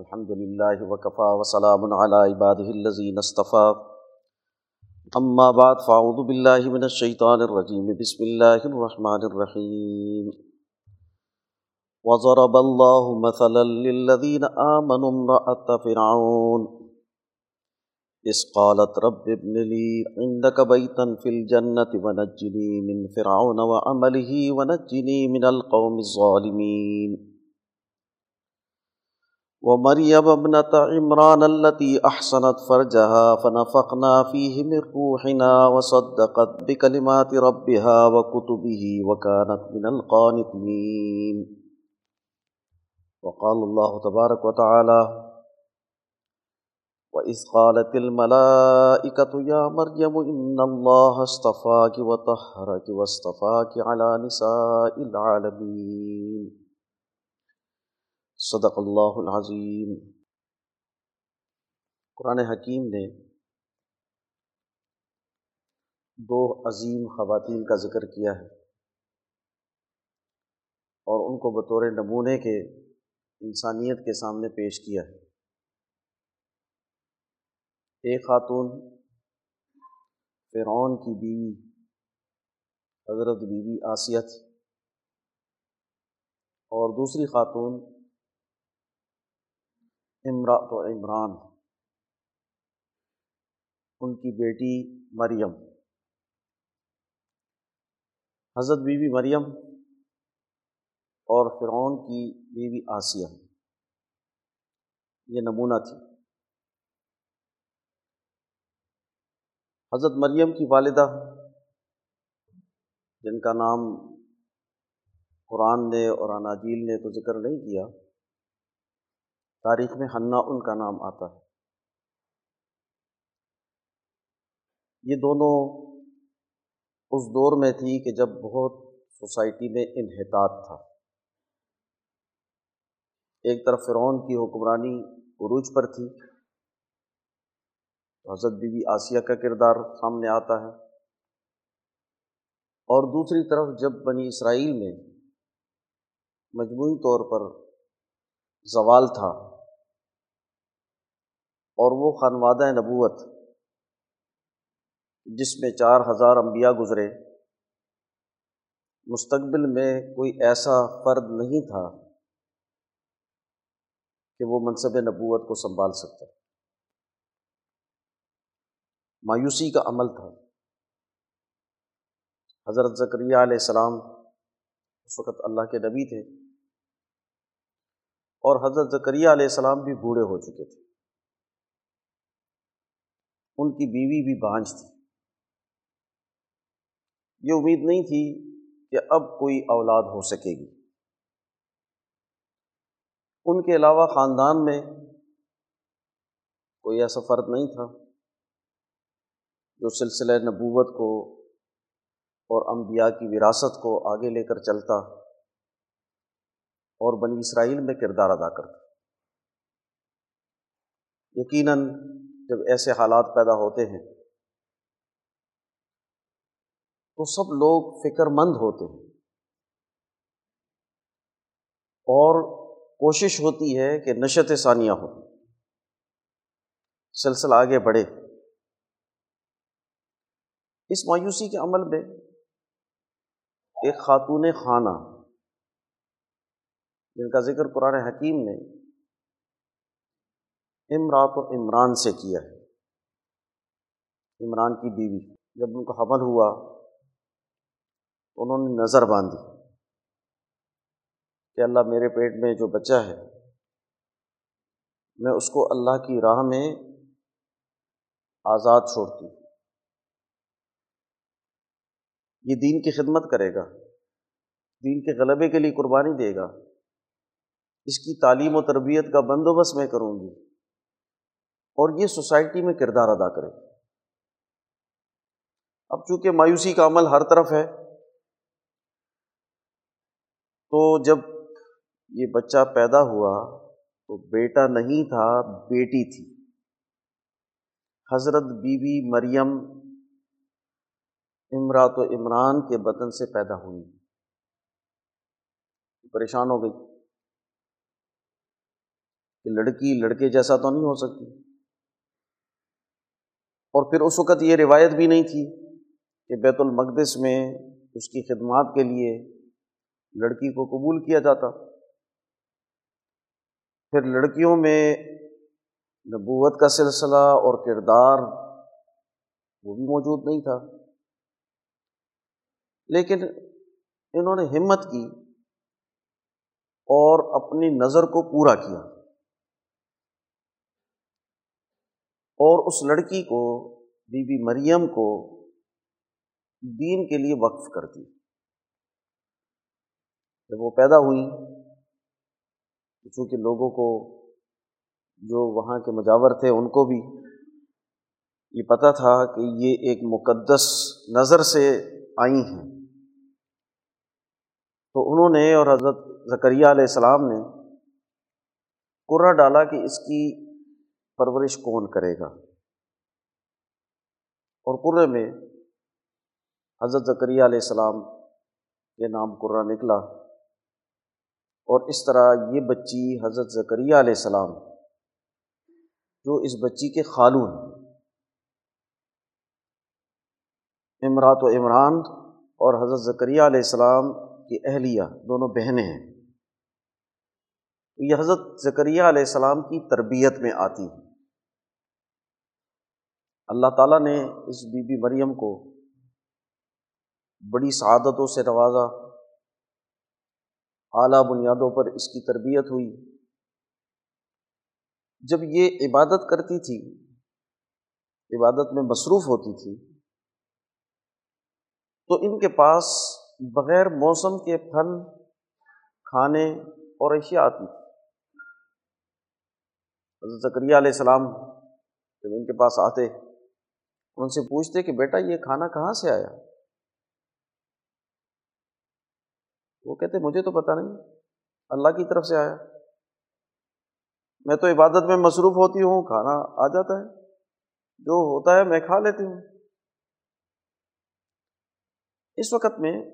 الحمد لله وكفى وسلام على عباده الذين اصطفى. أما بعد، فأعوذ بالله من الشيطان الرجيم. بسم الله الرحمن الرحيم. وضرب الله مثلا للذين آمنوا امرأة فرعون. إذ قالت رب ابن لي عندك بيتا في الجنة ونجني من فرعون وعمله ونجني من القوم الظالمين. ومريم ابنة عمران التي أحسنت فرجها فنفقنا فيه من روحنا وصدقت بكلمات ربها وكتبه وكانت من القانتين. وقال الله تبارك وتعالى وإذ قالت الملائكة يا مريم إن الله اصطفاك وطهرك واصطفاك على نساء العالمين. صدق اللہ العظیم۔ قرآن حکیم نے دو عظیم خواتین کا ذکر کیا ہے اور ان کو بطور نمونے کے انسانیت کے سامنے پیش کیا ہے۔ ایک خاتون فرعون کی بیوی حضرت بیوی آسیہ تھی اور دوسری خاتون امراۃ و عمران، ان کی بیٹی مریم۔ حضرت بی بی مریم اور فرعون کی بیوی آسیہ۔ یہ نمونہ تھی۔ حضرت مریم کی والدہ، جن کا نام قرآن نے اور اناجیل نے تو ذکر نہیں کیا تاریخ میں ہنا ان کا نام آتا ہے۔ یہ دونوں اس دور میں تھی کہ جب بہت سوسائٹی میں انحطاط تھا۔ ایک طرف فرعون کی حکمرانی عروج پر تھی۔ حضرت بی بی آسیہ کا کردار سامنے آتا ہے۔ اور دوسری طرف جب بنی اسرائیل میں مجموعی طور پر زوال تھا اور وہ خانوادہ نبوت جس میں چار ہزار انبیاء گزرے، مستقبل میں کوئی ایسا فرد نہیں تھا کہ وہ منصب نبوت کو سنبھال سکتا۔ مایوسی کا عمل تھا۔ حضرت ذکریہ علیہ السلام اس وقت اللہ کے نبی تھے اور حضرت ذکریہ علیہ السلام بھی بوڑھے ہو چکے تھے۔ ان کی بیوی بھی بانج تھی۔ یہ امید نہیں تھی کہ اب کوئی اولاد ہو سکے گی۔ ان کے علاوہ خاندان میں کوئی ایسا فرد نہیں تھا جو سلسلہ نبوت کو اور انبیاء کی وراثت کو آگے لے کر چلتا اور بنی اسرائیل میں کردار ادا کرتا۔ یقیناً جب ایسے حالات پیدا ہوتے ہیں، تو سب لوگ فکر مند ہوتے ہیں۔ اور کوشش ہوتی ہے کہ نشت ثانیہ ہو۔ سلسلہ آگے بڑھے۔ اس مایوسی کے عمل میں ایک خاتون خانہ، جن کا ذکر قرآن حکیم نے امرات و عمران سے کیا ہے۔ عمران کی بیوی، جب ان کو حمل ہوا، تو انہوں نے نظر باندھی کہ اللہ میرے پیٹ میں جو بچہ ہے، میں اس کو اللہ کی راہ میں آزاد چھوڑتی ہوں۔ یہ دین کی خدمت کرے گا، دین کے غلبے کے لیے قربانی دے گا۔ اس کی تعلیم و تربیت کا بندوبست میں کروں گی۔ اور یہ سوسائٹی میں کردار ادا کرے۔ اب چونکہ مایوسی کا عمل ہر طرف ہے، تو جب یہ بچہ پیدا ہوا تو بیٹا نہیں تھا، بیٹی تھی۔ حضرت بی بی مریم امرات و عمران کے بدن سے پیدا ہوئی۔ پریشان ہو گئی کہ لڑکی لڑکے جیسا تو نہیں ہو سکتی۔ اور پھر اس وقت یہ روایت بھی نہیں تھی کہ بیت المقدس میں اس کی خدمات کے لیے لڑکی کو قبول کیا جاتا۔ پھر لڑکیوں میں نبوت کا سلسلہ اور کردار وہ بھی موجود نہیں تھا۔ لیکن انہوں نے ہمت کی اور اپنی نظر کو پورا کیا۔ اور اس لڑکی کو، بی بی مریم کو دین کے لیے وقف کر دی۔ جب وہ پیدا ہوئی چونکہ لوگوں کو جو وہاں کے مجاور تھے، ان کو بھی یہ پتہ تھا کہ یہ ایک مقدس نظر سے آئی ہیں۔ تو انہوں نے اور حضرت ذکریہ علیہ السلام نے قرہ ڈالا کہ اس کی پرورش کون کرے گا؟ اور قرے میں حضرت ذکریہ علیہ السلام کے نام قرہ نکلا اور اس طرح یہ بچی حضرت ذکریہ علیہ السلام جو اس بچی کے خالو ہیں۔ امرات و عمران اور حضرت ذکریہ علیہ السلام کی اہلیہ دونوں بہنیں ہیں۔ یہ حضرت ذکریہ علیہ السلام کی تربیت میں آتی ہیں۔ اللہ تعالیٰ نے اس بی بی مریم کو بڑی سعادتوں سے نوازا، اعلیٰ بنیادوں پر اس کی تربیت ہوئی۔ جب یہ عبادت کرتی تھی، عبادت میں مصروف ہوتی تھی، تو ان کے پاس بغیر موسم کے پھل، کھانے اور اشیاء آتی تھی۔ حضرت ذکریہ علیہ السلام جب ان کے پاس آتے ان سے پوچھتے کہ بیٹا یہ کھانا کہاں سے آیا؟ وہ کہتے، مجھے تو پتہ نہیں، اللہ کی طرف سے آیا۔ میں تو عبادت میں مصروف ہوتی ہوں، کھانا آ جاتا ہے۔ جو ہوتا ہے میں کھا لیتی ہوں۔ اس وقت میں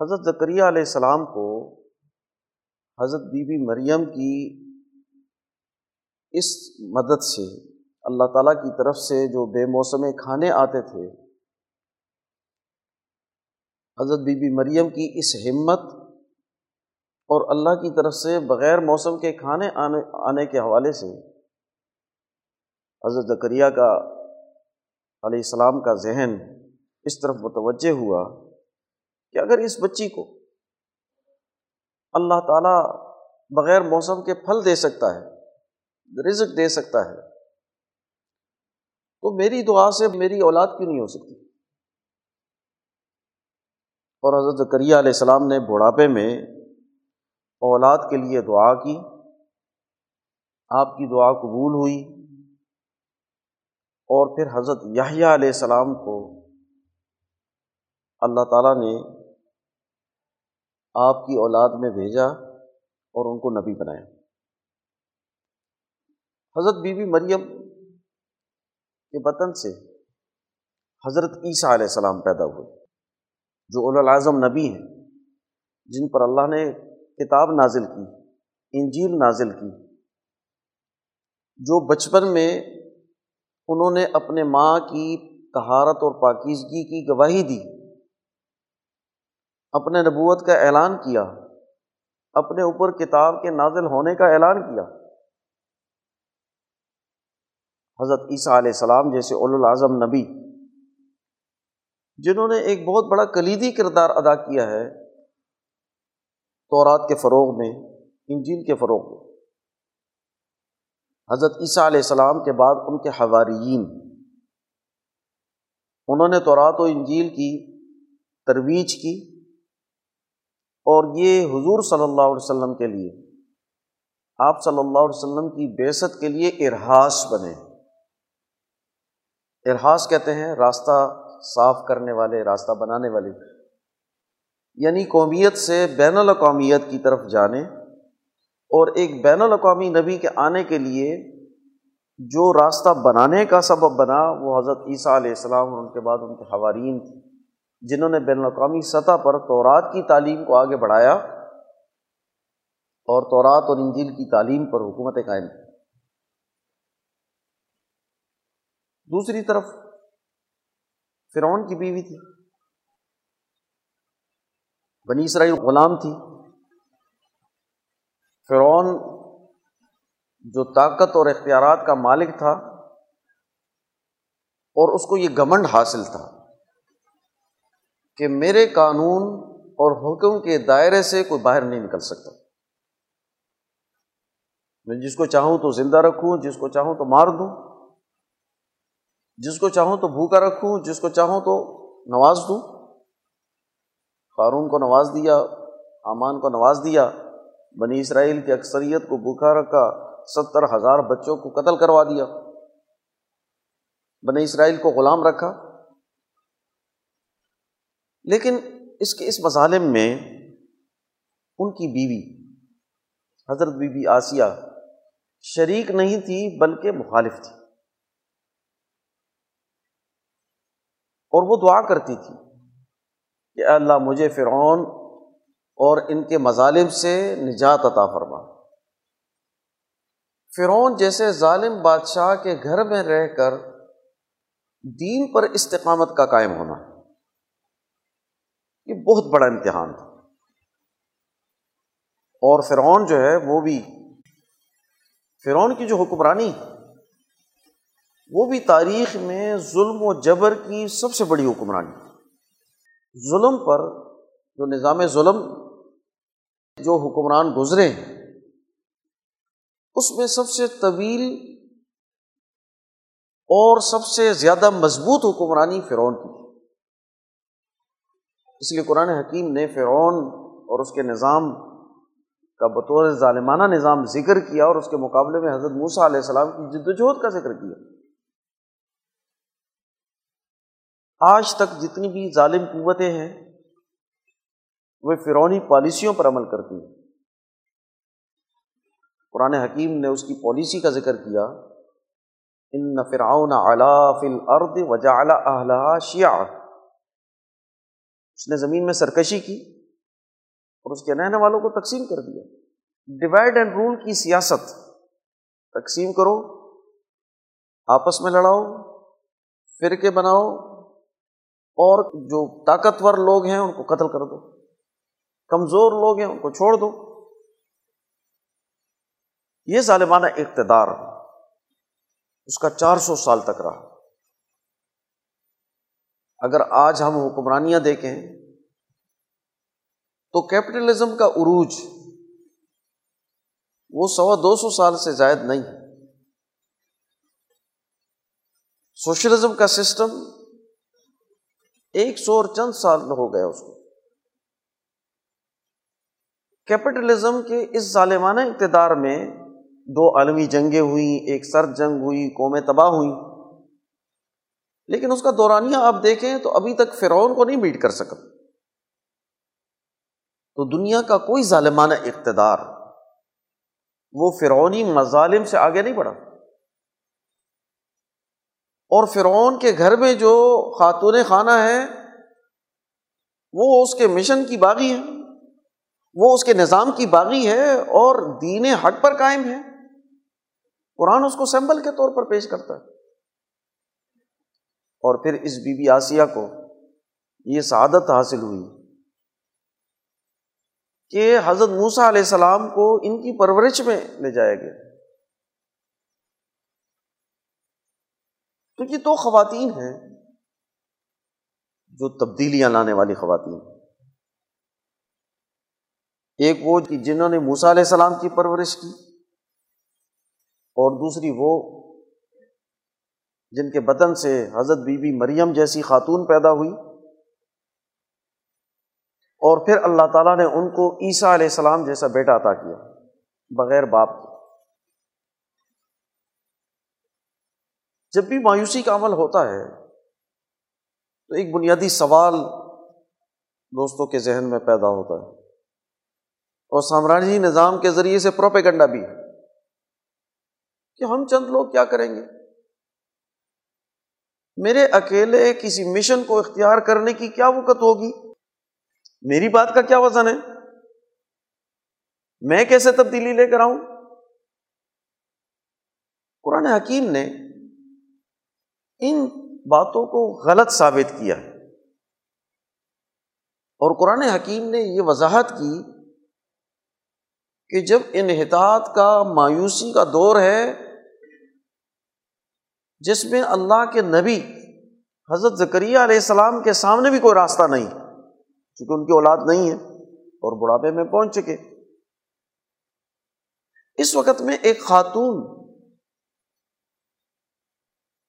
حضرت ذکریہ علیہ السلام کو حضرت بی بی مریم کی اس مدد سے اللہ تعالیٰ کی طرف سے جو بے موسم کھانے آتے تھے۔ حضرت بی بی مریم کی اس ہمت اور اللہ کی طرف سے بغیر موسم کے کھانے آنے آنے کے حوالے سے حضرت ذکریہ کا علیہ السلام کا ذہن اس طرف متوجہ ہوا کہ اگر اس بچی کو اللہ تعالیٰ بغیر موسم کے پھل دے سکتا ہے، رزق دے سکتا ہے تو میری دعا سے میری اولاد کیوں نہیں ہو سکتی؟ اور حضرت کریہ علیہ السلام نے بڑھاپے میں اولاد کے لیے دعا کی، آپ کی دعا قبول ہوئی، اور پھر حضرت یاہیا علیہ السلام کو اللہ تعالیٰ نے آپ کی اولاد میں بھیجا اور ان کو نبی بنایا۔ حضرت بی بی مریم کے وطن سے حضرت عیسیٰ علیہ السلام پیدا ہوئے، جو الاظم نبی ہیں، جن پر اللہ نے کتاب نازل کی، انجیل نازل کی، جو بچپن میں انہوں نے اپنے ماں کی تہارت اور پاکیزگی کی گواہی دی، اپنے نبوت کا اعلان کیا، اپنے اوپر کتاب کے نازل ہونے کا اعلان کیا۔ حضرت عیسیٰ علیہ السلام جیسے الاظم نبی، جنہوں نے ایک بہت بڑا کلیدی کردار ادا کیا ہے تورات کے فروغ میں، انجیل کے فروغ میں۔ حضرت عیسیٰ علیہ السلام کے بعد ان کے حواریین، انہوں نے تورات و انجیل کی ترویج کی اور یہ حضور صلی اللہ علیہ وسلم کے لیے، آپ صلی اللہ علیہ وسلم کی بیست کے لیے ارحاس بنے۔ ارحاس کہتے ہیں راستہ صاف کرنے والے، راستہ بنانے والے۔ یعنی قومیت سے بین الاقوامیت کی طرف جانے اور ایک بین الاقوامی نبی کے آنے کے لیے جو راستہ بنانے کا سبب بنا، وہ حضرت عیسیٰ علیہ السلام اور ان کے بعد ان کے حوارین تھے، جنہوں نے بین الاقوامی سطح پر تورات کی تعلیم کو آگے بڑھایا اور تورات اور انجیل کی تعلیم پر حکومت قائم کی۔ دوسری طرف فرعون کی بیوی تھی۔ بنی اسرائیل غلام تھی۔ فرعون جو طاقت اور اختیارات کا مالک تھا اور اس کو یہ گمنڈ حاصل تھا کہ میرے قانون اور حکم کے دائرے سے کوئی باہر نہیں نکل سکتا۔ میں جس کو چاہوں تو زندہ رکھوں، جس کو چاہوں تو مار دوں۔ جس کو چاہوں تو بھوکا رکھوں، جس کو چاہوں تو نواز دوں۔ قارون کو نواز دیا امان کو نواز دیا، بنی اسرائیل کی اکثریت کو بھوکا رکھا، ستر ہزار بچوں کو قتل کروا دیا۔ بنی اسرائیل کو غلام رکھا۔ لیکن اس کے اس مظالم میں ان کی بیوی، حضرت بی بی آسیہ، شریک نہیں تھی بلکہ مخالف تھی۔ اور وہ دعا کرتی تھی کہ اللہ مجھے فرعون اور ان کے مظالم سے نجات عطا فرما۔ فرعون جیسے ظالم بادشاہ کے گھر میں رہ کر دین پر استقامت کا قائم ہونا، یہ بہت بڑا امتحان تھا۔ اور فرعون جو ہے وہ بھی، فرعون کی جو حکمرانی وہ بھی تاریخ میں ظلم و جبر کی سب سے بڑی حکمرانی ظلم پر جو نظام ظلم جو حکمران گزرے ہیں، اس میں سب سے طویل اور سب سے زیادہ مضبوط حکمرانی فرعون کی اس لیے قرآن حکیم نے فرعون اور اس کے نظام کا بطور ظالمانہ نظام ذکر کیا اور اس کے مقابلے میں حضرت موسیٰ علیہ السلام کی جد وجہد کا ذکر کیا۔ آج تک جتنی بھی ظالم قوتیں ہیں، وہ فرونی پالیسیوں پر عمل کرتی ہیں۔ قرآن حکیم نے اس کی پالیسی کا ذکر کیا، ان فرعون علا فی الارض وجعل اہلها شیعہ اس نے زمین میں سرکشی کی اور اس کے رہنے والوں کو تقسیم کر دیا۔ ڈیوائڈ اینڈ رول کی سیاست۔ تقسیم کرو، آپس میں لڑاؤ، فرقے بناؤ اور جو طاقتور لوگ ہیں ان کو قتل کر دو۔ کمزور لوگ ہیں ان کو چھوڑ دو۔ یہ ظالمانہ اقتدار اس کا چار سو سال تک رہا۔ اگر آج ہم حکمرانیاں دیکھیں تو کیپٹلزم کا عروج وہ سوا دو سو سال سے زائد نہیں۔ سوشلزم کا سسٹم ایک سو اور چند سال ہو گیا اس کو۔ کیپٹلزم کے اس ظالمانہ اقتدار میں دو عالمی جنگیں ہوئیں، ایک سرد جنگ ہوئی، قومیں تباہ ہوئیں۔ لیکن اس کا دورانیہ آپ دیکھیں تو ابھی تک فرعون کو نہیں میٹ کر سکا۔ تو دنیا کا کوئی ظالمانہ اقتدار وہ فرعونی مظالم سے آگے نہیں بڑھا۔ اور فرعون کے گھر میں جو خاتون خانہ ہے وہ اس کے مشن کی باغی ہے وہ اس کے نظام کی باغی ہے اور دین حق پر قائم ہے قرآن اس کو سیمبل کے طور پر پیش کرتا ہے۔ اور پھر اس بی بی آسیہ کو یہ سعادت حاصل ہوئی کہ حضرت موسا علیہ السلام کو ان کی پرورش میں لے جایا گیا۔ تو یہ دو خواتین ہیں جو تبدیلیاں لانے والی خواتین ایک وہ جنہوں نے موسا علیہ السلام کی پرورش کی اور دوسری وہ جن کے بدن سے حضرت بی بی مریم جیسی خاتون پیدا ہوئی اور پھر اللہ تعالیٰ نے ان کو عیسیٰ علیہ السلام جیسا بیٹا عطا کیا، بغیر باپ کے۔ جب بھی مایوسی کا عمل ہوتا ہے، تو ایک بنیادی سوال دوستوں کے ذہن میں پیدا ہوتا ہے۔ اور سامراجی نظام کے ذریعے سے پروپیگنڈا بھی ہے کہ ہم چند لوگ کیا کریں گے۔ میرے اکیلے کسی مشن کو اختیار کرنے کی کیا وقت ہوگی؟ میری بات کا کیا وزن ہے؟ میں کیسے تبدیلی لے کر آؤں؟ قرآن حکیم نے ان باتوں کو غلط ثابت کیا ہے۔ اور قرآن حکیم نے یہ وضاحت کی کہ جب انحطاط کا مایوسی کا دور ہے، جس میں اللہ کے نبی حضرت ذکریہ علیہ السلام کے سامنے بھی کوئی راستہ نہیں، چونکہ ان کی اولاد نہیں ہے اور بڑھاپے میں پہنچ چکے۔ اس وقت میں ایک خاتون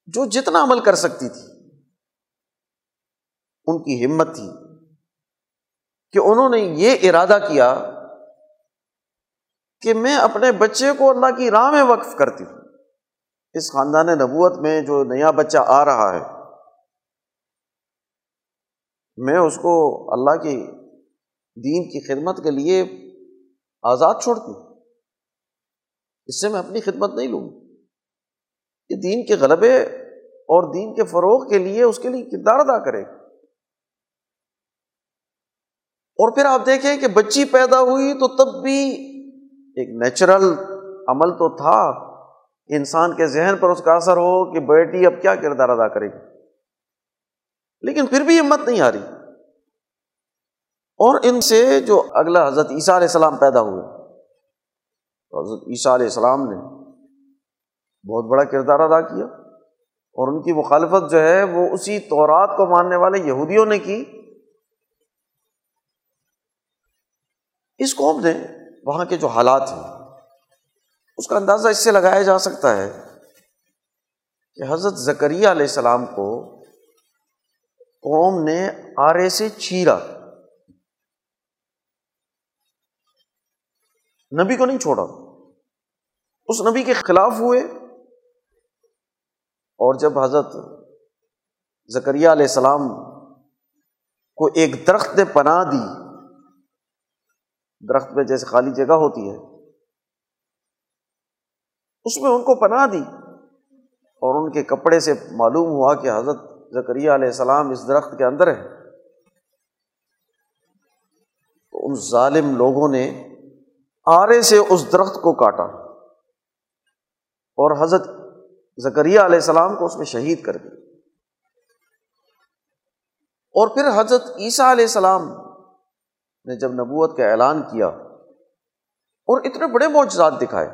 جو جتنا عمل کر سکتی تھی، ان کی ہمت تھی کہ انہوں نے یہ ارادہ کیا کہ میں اپنے بچے کو اللہ کی راہ میں وقف کرتی ہوں۔ اس خاندان نبوت میں جو نیا بچہ آ رہا ہے، میں اس کو اللہ کی دین کی خدمت کے لیے آزاد چھوڑتی ہوں۔ اس سے میں اپنی خدمت نہیں لوں۔ یہ دین کے غلبے اور دین کے فروغ کے لیے اس کے لیے کردار ادا کرے۔ اور پھر آپ دیکھیں کہ بچی پیدا ہوئی تو تب بھی ایک نیچرل عمل تو تھا۔ انسان کے ذہن پر اس کا اثر ہو کہ بیٹی اب کیا کردار ادا کرے گی۔ لیکن پھر بھی ہمت نہیں آ رہی اور ان سے جو اگلا حضرت عیسیٰ علیہ السلام پیدا ہوئے۔ حضرت عیسیٰ علیہ السلام نے بہت بڑا کردار ادا کیا۔ اور ان کی مخالفت جو ہے وہ اسی تورات کو ماننے والے یہودیوں نے کی۔ اس قوم نے وہاں کے جو حالات ہیں، اس کا اندازہ اس سے لگایا جا سکتا ہے کہ حضرت زکریہ علیہ السلام کو قوم نے آرے سے چیرا نبی کو نہیں چھوڑا۔ اس نبی کے خلاف ہوئے۔ اور جب حضرت زکریہ علیہ السلام کو ایک درخت نے پناہ دی، درخت میں جیسے خالی جگہ ہوتی ہے، اس میں ان کو پناہ دی اور ان کے کپڑے سے معلوم ہوا کہ حضرت زکریہ علیہ السلام اس درخت کے اندر ہے تو ان ظالم لوگوں نے آرے سے اس درخت کو کاٹا اور حضرت زکریہ علیہ السلام کو اس میں شہید کر دیا اور پھر حضرت عیسیٰ علیہ السلام نے جب نبوت کا اعلان کیا اور اتنے بڑے معجزات دکھائے،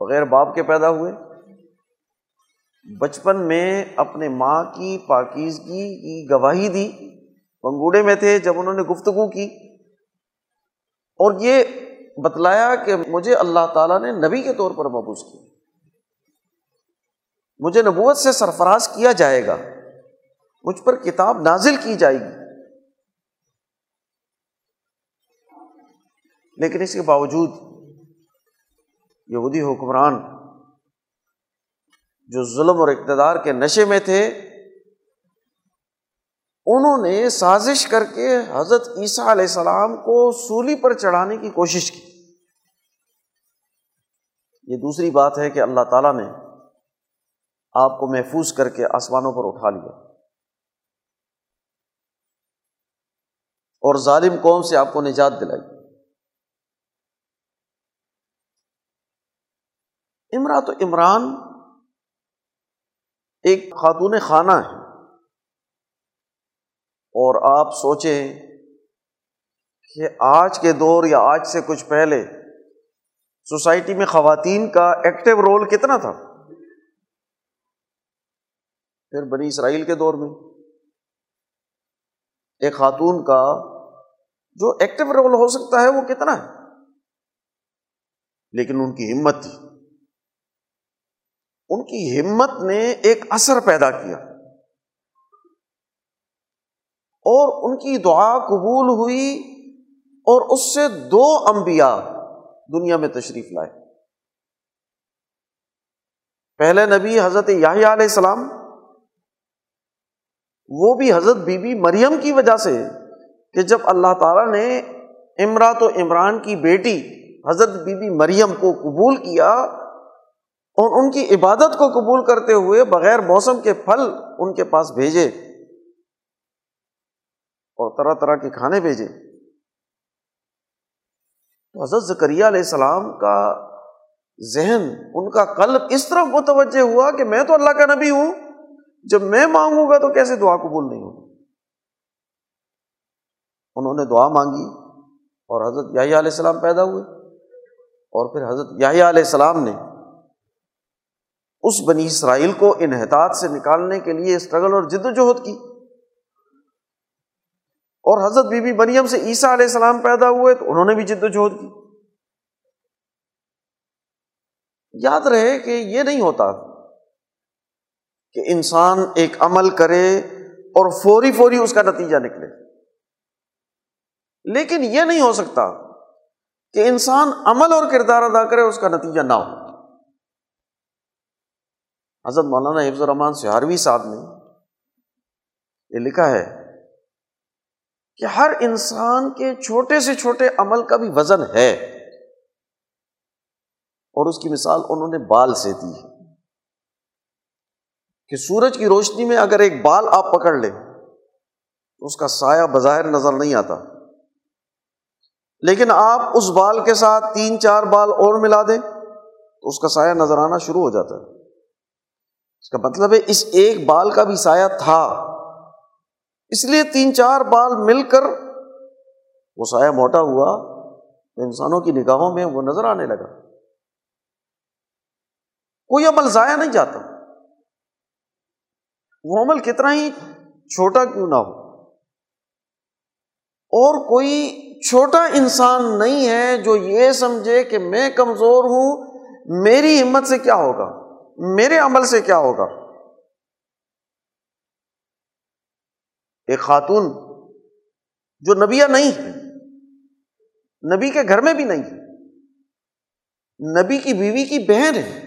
بغیر باپ کے پیدا ہوئے، بچپن میں اپنے ماں کی پاکیزگی کی گواہی دی پنگوڑے میں تھے جب انہوں نے گفتگو کی، اور یہ بتلایا کہ مجھے اللہ تعالیٰ نے نبی کے طور پر محبوس کیا۔ مجھے نبوت سے سرفراز کیا جائے گا۔ مجھ پر کتاب نازل کی جائے گی۔ لیکن اس کے باوجود یہودی حکمران جو ظلم اور اقتدار کے نشے میں تھے، انہوں نے سازش کر کے حضرت عیسیٰ علیہ السلام کو سولی پر چڑھانے کی کوشش کی۔ یہ دوسری بات ہے کہ اللہ تعالیٰ نے آپ کو محفوظ کر کے آسمانوں پر اٹھا لیا۔ اور ظالم قوم سے آپ کو نجات دلائی۔ امرا تو عمران ایک خاتون خانہ ہے۔ اور آپ سوچیں کہ آج کے دور یا آج سے کچھ پہلے سوسائٹی میں خواتین کا ایکٹیو رول کتنا تھا؟ پھر بنی اسرائیل کے دور میں ایک خاتون کا جو ایکٹیو رول ہو سکتا ہے وہ کتنا ہے؟ لیکن ان کی ہمت تھی۔ ان کی ہمت نے ایک اثر پیدا کیا۔ اور ان کی دعا قبول ہوئی اور اس سے دو انبیاء دنیا میں تشریف لائے۔ پہلے نبی حضرت یاہی علیہ السلام وہ بھی حضرت بی بی مریم کی وجہ سے کہ جب اللہ تعالیٰ نے امرات و عمران کی بیٹی حضرت بی بی مریم کو قبول کیا اور ان کی عبادت کو قبول کرتے ہوئے بغیر موسم کے پھل ان کے پاس بھیجے اور طرح طرح کے کھانے بھیجے۔ تو حضرت ذکریہ علیہ السلام کا ذہن، ان کا قلب اس طرح متوجہ ہوا کہ میں تو اللہ کا نبی ہوں۔ جب میں مانگوں گا تو کیسے دعا قبول نہیں ہوگی؟ انہوں نے دعا مانگی اور حضرت یاہی علیہ السلام پیدا ہوئے اور پھر حضرت یاہی علیہ السلام نے اس بنی اسرائیل کو انحطاط سے نکالنے کے لیے اسٹرگل اور جد و جہد کی۔ اور حضرت بی بی مریم سے عیسیٰ علیہ السلام پیدا ہوئے تو انہوں نے بھی جد و جہد کی۔ یاد رہے کہ یہ نہیں ہوتا کہ انسان ایک عمل کرے اور فوری فوری اس کا نتیجہ نکلے۔ لیکن یہ نہیں ہو سکتا کہ انسان عمل اور کردار ادا کرے اس کا نتیجہ نہ ہو۔ حضرت مولانا حفظ الرحمان سہاروی صاحب نے یہ لکھا ہے کہ ہر انسان کے چھوٹے سے چھوٹے عمل کا بھی وزن ہے۔ اور اس کی مثال انہوں نے بال سے دی ہے۔ کہ سورج کی روشنی میں اگر ایک بال آپ پکڑ لیں، تو اس کا سایہ بظاہر نظر نہیں آتا۔ لیکن آپ اس بال کے ساتھ تین چار بال اور ملا دیں، تو اس کا سایہ نظر آنا شروع ہو جاتا ہے۔ اس کا مطلب ہے اس ایک بال کا بھی سایہ تھا۔ اس لیے تین چار بال مل کر وہ سایہ موٹا ہوا، تو انسانوں کی نگاہوں میں وہ نظر آنے لگا۔ کوئی عمل ضائع نہیں جاتا۔ وہ عمل کتنا ہی چھوٹا کیوں نہ ہو۔ اور کوئی چھوٹا انسان نہیں ہے جو یہ سمجھے کہ میں کمزور ہوں، میری ہمت سے کیا ہوگا؟ میرے عمل سے کیا ہوگا؟ ایک خاتون جو نبیہ نہیں ہے، نبی کے گھر میں بھی نہیں ہے، نبی کی بیوی کی بہن ہے،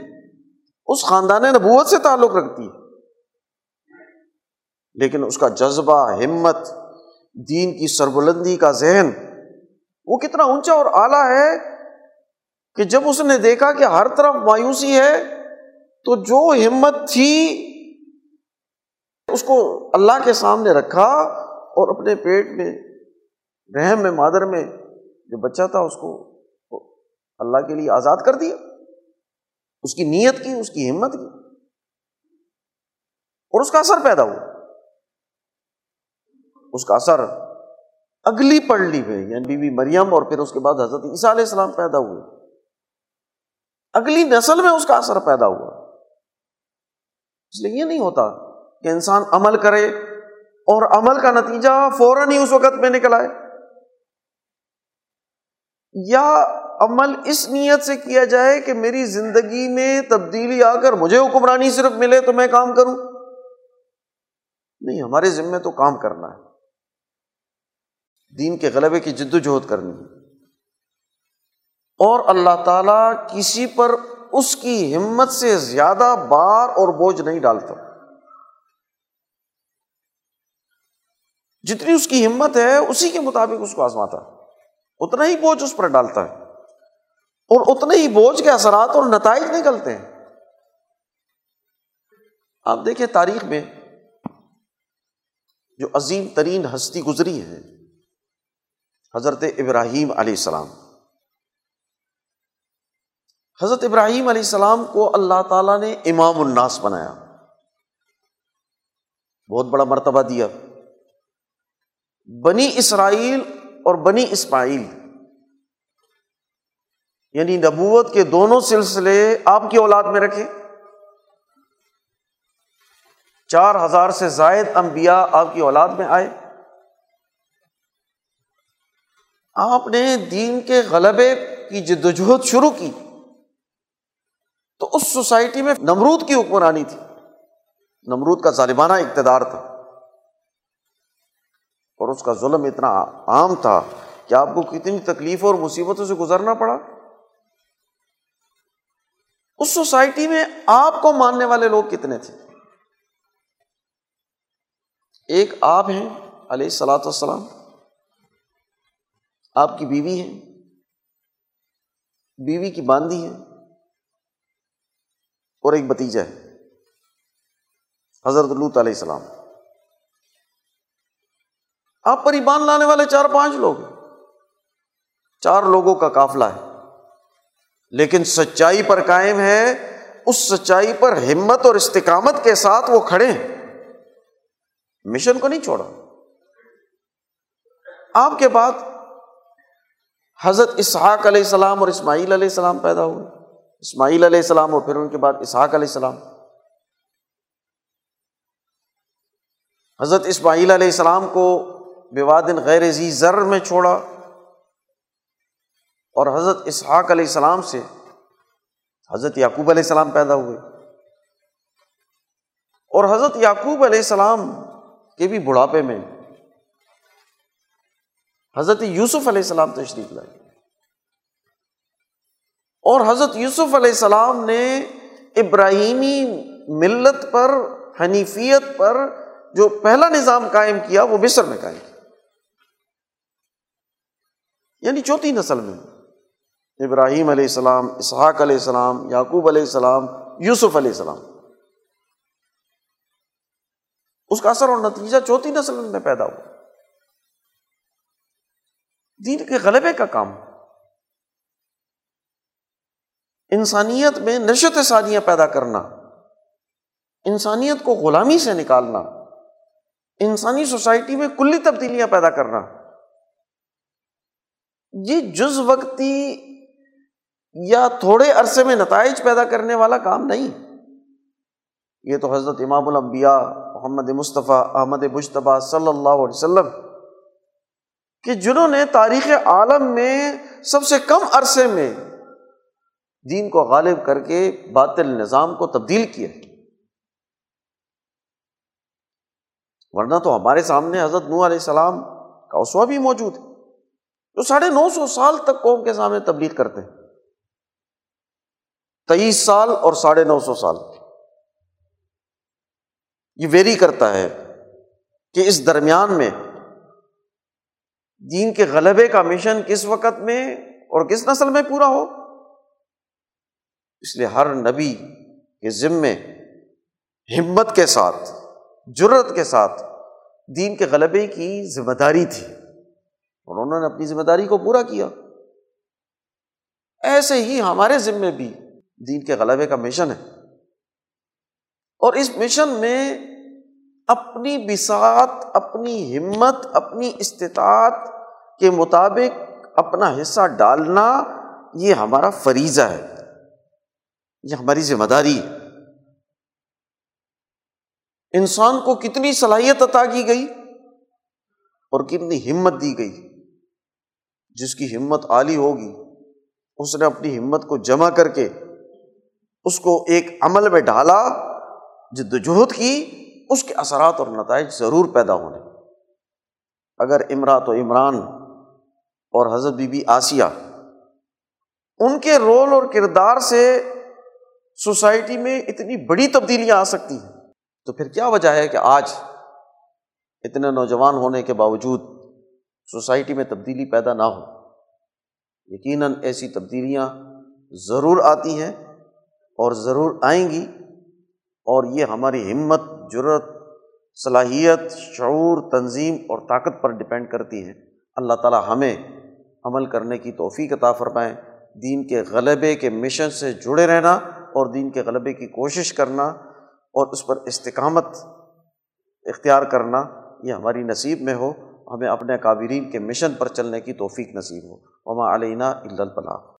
اس خاندان نبوت سے تعلق رکھتی ہے۔ لیکن اس کا جذبہ، ہمت، دین کی سربلندی کا ذہن، وہ کتنا اونچا اور اعلیٰ ہے کہ جب اس نے دیکھا کہ ہر طرف مایوسی ہے، تو جو ہمت تھی، اس کو اللہ کے سامنے رکھا اور اپنے پیٹ میں، رحم میں، مادر میں جو بچہ تھا، اس کو اللہ کے لیے آزاد کر دیا۔ اس کی نیت کی، اس کی ہمت کی۔ اور اس کا اثر پیدا ہوا۔ اس کا اثر اگلی پڑلی میں یعنی بی بی مریم اور پھر اس کے بعد حضرت عیسیٰ علیہ السلام پیدا ہوئے۔ اگلی نسل میں اس کا اثر پیدا ہوا۔ اس لیے یہ نہیں ہوتا کہ انسان عمل کرے اور عمل کا نتیجہ فوراً ہی اس وقت میں نکل آئے۔ یا عمل اس نیت سے کیا جائے کہ میری زندگی میں تبدیلی آ کر مجھے حکمرانی صرف ملے تو میں کام کروں؟ نہیں، ہمارے ذمے تو کام کرنا ہے۔ دین کے غلبے کی جد و جہد کرنی ہے۔ اور اللہ تعالیٰ کسی پر اس کی ہمت سے زیادہ بار اور بوجھ نہیں ڈالتا۔ جتنی اس کی ہمت ہے، اسی کے مطابق اس کو آزماتا اتنا ہی بوجھ اس پر ڈالتا ہے۔ اور اتنے ہی بوجھ کے اثرات اور نتائج نکلتے ہیں۔ آپ دیکھیں تاریخ میں جو عظیم ترین ہستی گزری ہے حضرت ابراہیم علیہ السلام۔ حضرت ابراہیم علیہ السلام کو اللہ تعالیٰ نے امام الناس بنایا۔ بہت بڑا مرتبہ دیا۔ بنی اسرائیل اور بنی اسماعیل یعنی نبوت کے دونوں سلسلے آپ کی اولاد میں رکھے۔ چار ہزار سے زائد انبیاء آپ کی اولاد میں آئے۔ آپ نے دین کے غلبے کی جدوجہد شروع کی تو اس سوسائٹی میں نمرود کی حکمرانی تھی۔ نمرود کا ظالمانہ اقتدار تھا۔ اور اس کا ظلم اتنا عام تھا کہ آپ کو کتنی تکلیفوں اور مصیبتوں سے گزرنا پڑا۔ اس سوسائٹی میں آپ کو ماننے والے لوگ کتنے تھے؟ ایک آپ ہیں علیہ السلاۃ والسلام۔ آپ کی بیوی ہے بیوی کی باندھی ہے اور ایک بتیجا ہے، حضرت لوت علیہ السلام۔ آپ پر ایمان لانے والے چار پانچ لوگ چار لوگوں کا قافلہ ہے۔ لیکن سچائی پر قائم ہے، اس سچائی پر ہمت اور استقامت کے ساتھ وہ کھڑے ہیں۔ مشن کو نہیں چھوڑا۔ آپ کے بعد حضرت اسحاق علیہ السلام اور اسماعیل علیہ السلام پیدا ہوئے۔ اسماعیل علیہ السلام اور پھر ان کے بعد اسحاق علیہ السلام۔ حضرت اسماعیل علیہ السلام کو بوادن غیر ذی ذر میں چھوڑا اور حضرت اسحاق علیہ السلام سے حضرت یعقوب علیہ السلام پیدا ہوئے۔ اور حضرت یعقوب علیہ السلام کے بھی بڑھاپے میں حضرت یوسف علیہ السلام تشریف لائے۔ اور حضرت یوسف علیہ السلام نے ابراہیمی ملت پر، حنیفیت پر جو پہلا نظام قائم کیا، وہ مصر میں قائم کیا۔ یعنی چوتھی نسل میں۔ ابراہیم علیہ السلام، اسحاق علیہ السلام، یعقوب علیہ السلام، یوسف علیہ السلام۔ اس کا اثر اور نتیجہ چوتھی نسل میں پیدا ہوا۔ دین کے غلبے کا کام۔ انسانیت میں نشت ثانیہ پیدا کرنا، انسانیت کو غلامی سے نکالنا، انسانی سوسائٹی میں کلی تبدیلیاں پیدا کرنا۔ یہ جز وقتی یا تھوڑے عرصے میں نتائج پیدا کرنے والا کام نہیں۔ یہ تو حضرت امام الانبیاء، محمد مصطفیٰ، احمد مشتبہ صلی اللہ علیہ وسلم کہ جنہوں نے تاریخ عالم میں سب سے کم عرصے میں دین کو غالب کر کے باطل نظام کو تبدیل کیا ورنہ تو ہمارے سامنے حضرت نو علیہ السلام کا اسوا بھی موجود ہے۔ جو ساڑھے نو سو سال تک قوم کے سامنے تبلیغ کرتے ہیں۔ تیئیس سال اور ساڑھے نو سو سال۔ یہ ویری کرتا ہے کہ اس درمیان میں دین کے غلبے کا مشن کس وقت میں اور کس نسل میں پورا ہو؟ اس لیے ہر نبی کے ذمے ہمت کے ساتھ جرت کے ساتھ دین کے غلبے کی ذمہ داری تھی اور انہوں نے اپنی ذمہ داری کو پورا کیا۔ ایسے ہی ہمارے ذمے بھی دین کے غلبے کا مشن ہے۔ اور اس مشن میں اپنی بساط، اپنی ہمت، اپنی استطاعت کے مطابق اپنا حصہ ڈالنا یہ ہمارا فریضہ ہے۔ یہ ہماری ذمہ داری ہے۔ انسان کو کتنی صلاحیت عطا کی گئی اور کتنی ہمت دی گئی۔ جس کی ہمت عالی ہوگی، اس نے اپنی ہمت کو جمع کر کے اس کو ایک عمل میں ڈالا، جد وجہد کی اس کے اثرات اور نتائج ضرور پیدا ہونے اگر امراط و عمران اور حضرت بی بی آسیہ ان کے رول اور کردار سے سوسائٹی میں اتنی بڑی تبدیلیاں آ سکتی ہیں، تو پھر کیا وجہ ہے کہ آج اتنے نوجوان ہونے کے باوجود سوسائٹی میں تبدیلی پیدا نہ ہو؟ یقیناً ایسی تبدیلیاں ضرور آتی ہیں اور ضرور آئیں گی اور یہ ہماری ہمت جرت صلاحیت، شعور، تنظیم اور طاقت پر ڈپینڈ کرتی ہیں اللہ تعالیٰ ہمیں عمل کرنے کی توفیق عطا فرمائیں دین کے غلبے کے مشن سے جڑے رہنا اور دین کے غلبے کی کوشش کرنا اور اس پر استقامت اختیار کرنا، یہ ہماری نصیب میں ہو۔ ہمیں اپنے کابرین کے مشن پر چلنے کی توفیق نصیب ہو۔ وما علینہ الفلاح